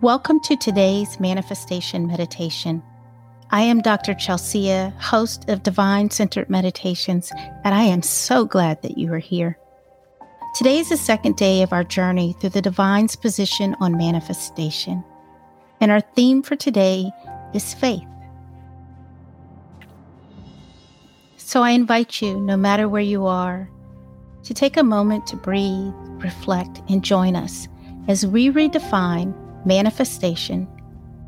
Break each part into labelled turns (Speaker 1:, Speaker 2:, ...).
Speaker 1: Welcome to today's manifestation meditation. I am Dr. Chelsea, host of Divine Centered Meditations, and I am so glad that you are here. Today is the second day of our journey through the Divine's position on manifestation, and our theme for today is faith. So I invite you, no matter where you are, to take a moment to breathe, reflect, and join us as we redefine manifestation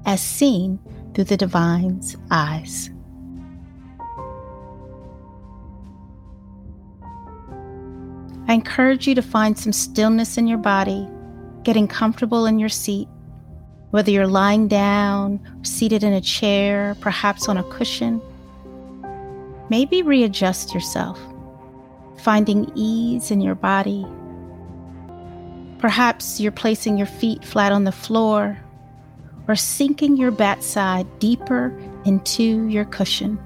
Speaker 1: as seen through the divine's eyes. I encourage you to find some stillness in your body, getting comfortable in your seat, whether you're lying down, seated in a chair, perhaps on a cushion. Maybe readjust yourself, finding ease in your body Perhaps you're placing your feet flat on the floor or sinking your backside deeper into your cushion.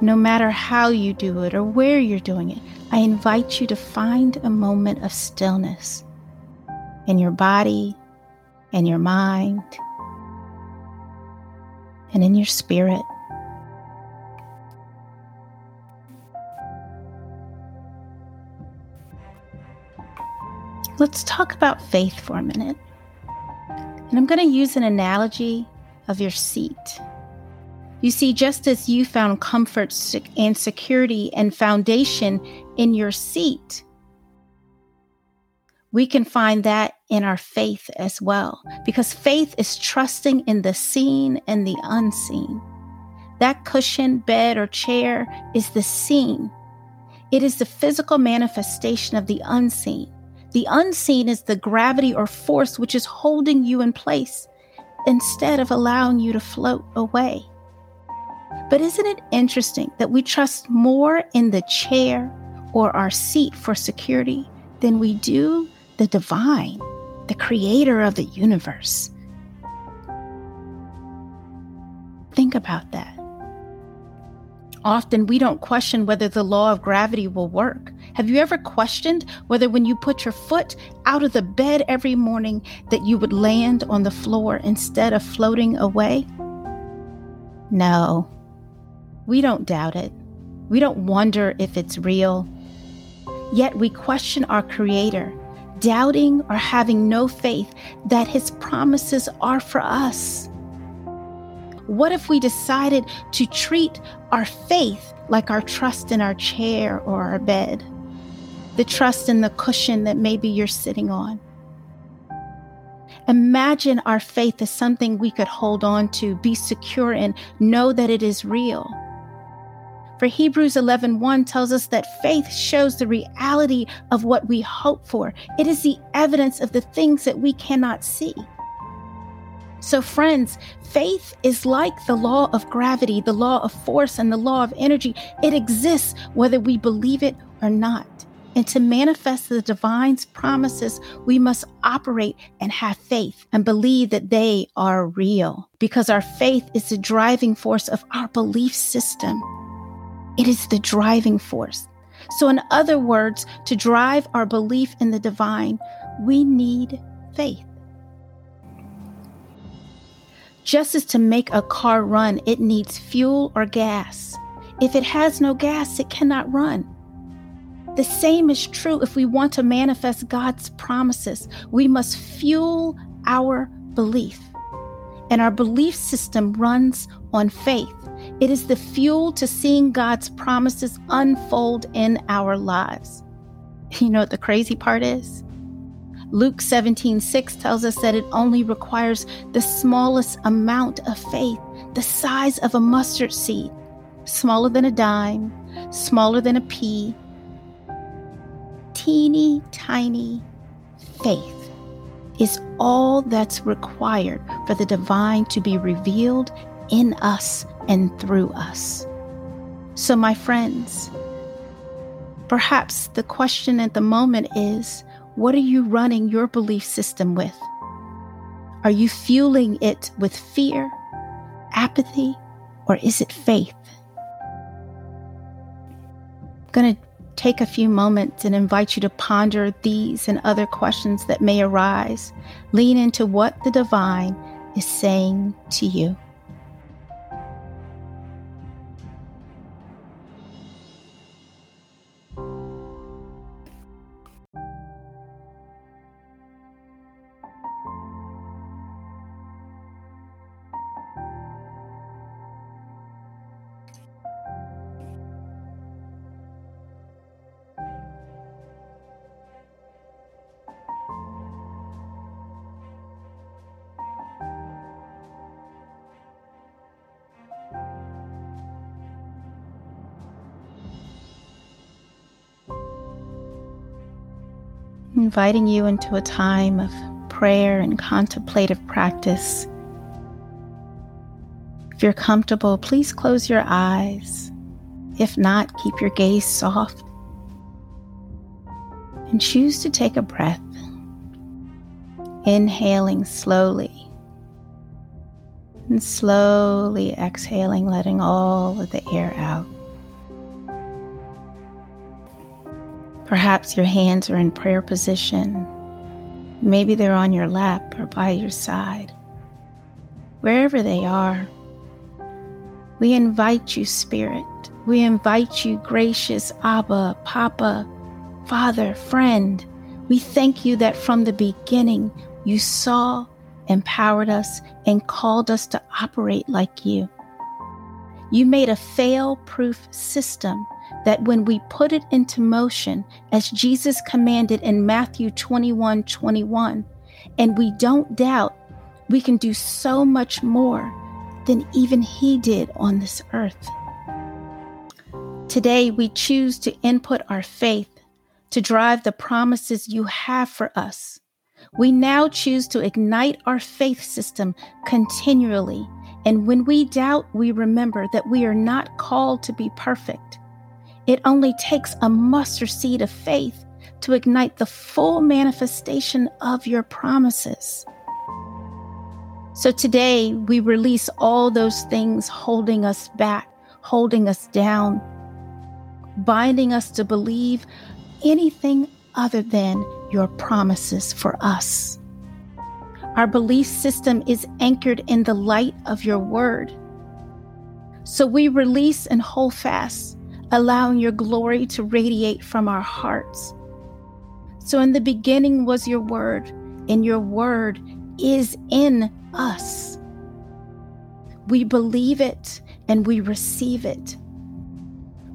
Speaker 1: No matter how you do it or where you're doing it, I invite you to find a moment of stillness in your body, in your mind, and in your spirit. Let's talk about faith for a minute. And I'm going to use an analogy of your seat. You see, just as you found comfort and security and foundation in your seat, we can find that in our faith as well. Because faith is trusting in the seen and the unseen. That cushion, bed, or chair is the seen, it is the physical manifestation of the unseen. The unseen is the gravity or force which is holding you in place instead of allowing you to float away. But isn't it interesting that we trust more in the chair or our seat for security than we do the divine, the creator of the universe? Think about that. Often we don't question whether the law of gravity will work. Have you ever questioned whether when you put your foot out of the bed every morning that you would land on the floor instead of floating away? No, we don't doubt it. We don't wonder if it's real. Yet we question our Creator, doubting or having no faith that His promises are for us. What if we decided to treat our faith like our trust in our chair or our bed? The trust in the cushion that maybe you're sitting on. Imagine our faith as something we could hold on to, be secure in, know that it is real. For Hebrews 11:1 1 tells us that faith shows the reality of what we hope for. It is the evidence of the things that we cannot see. So, friends, faith is like the law of gravity, the law of force, and the law of energy. It exists whether we believe it or not. And to manifest the divine's promises, we must operate and have faith and believe that they are real because our faith is the driving force of our belief system. It is the driving force. So, in other words, to drive our belief in the divine, we need faith. Just as to make a car run, it needs fuel or gas. If it has no gas, it cannot run. The same is true if we want to manifest God's promises. We must fuel our belief. And our belief system runs on faith. It is the fuel to seeing God's promises unfold in our lives. You know what the crazy part is? Luke 17 6 tells us that it only requires the smallest amount of faith, the size of a mustard seed, smaller than a dime, smaller than a pea. Teeny tiny faith is all that's required for the divine to be revealed in us and through us. So, my friends, perhaps the question at the moment is what are you running your belief system with? Are you fueling it with fear, apathy, or is it faith? I'm going to take a few moments and invite you to ponder these and other questions that may arise. Lean into what the divine is saying to you. Inviting you into a time of prayer and contemplative practice. If you're comfortable, please close your eyes. If not, keep your gaze soft and choose to take a breath, inhaling slowly and slowly exhaling, letting all of the air out. Perhaps your hands are in prayer position. Maybe they're on your lap or by your side. Wherever they are, we invite you, Spirit. We invite you, gracious Abba, Papa, Father, friend. We thank you that from the beginning you saw, empowered us, and called us to operate like you. You made a fail proof system that when we put it into motion, as Jesus commanded in Matthew 21 21, and we don't doubt, we can do so much more than even He did on this earth. Today, we choose to input our faith to drive the promises you have for us. We now choose to ignite our faith system continually. And when we doubt, we remember that we are not called to be perfect. It only takes a mustard seed of faith to ignite the full manifestation of your promises. So today, we release all those things holding us back, holding us down, binding us to believe anything other than your promises for us. Our belief system is anchored in the light of your word. So we release and hold fast allowing your glory to radiate from our hearts. So, in the beginning was your word, and your word is in us. We believe it and we receive it.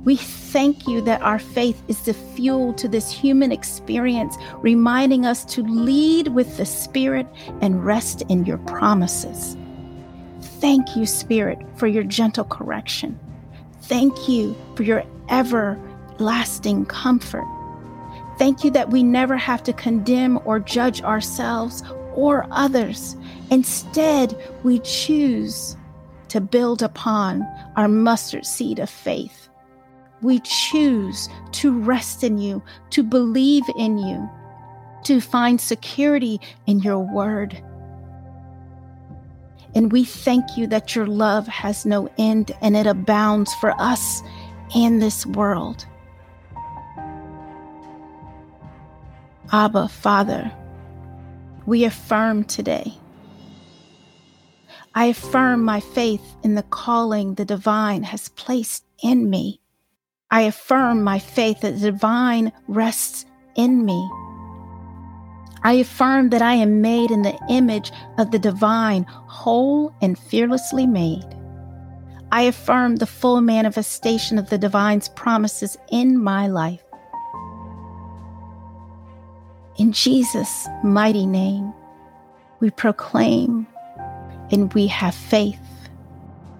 Speaker 1: We thank you that our faith is the fuel to this human experience, reminding us to lead with the Spirit and rest in your promises. Thank you, Spirit, for your gentle correction. Thank you for your everlasting comfort. Thank you that we never have to condemn or judge ourselves or others. Instead, we choose to build upon our mustard seed of faith. We choose to rest in you, to believe in you, to find security in your word. And we thank you that your love has no end and it abounds for us and this world. Abba, Father, we affirm today. I affirm my faith in the calling the divine has placed in me. I affirm my faith that the divine rests in me. I affirm that I am made in the image of the divine, whole and fearlessly made. I affirm the full manifestation of the divine's promises in my life. In Jesus' mighty name, we proclaim and we have faith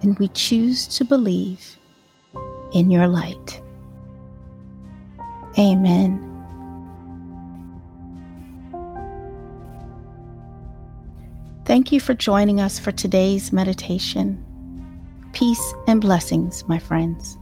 Speaker 1: and we choose to believe in your light. Amen. Thank you for joining us for today's meditation. Peace and blessings, my friends.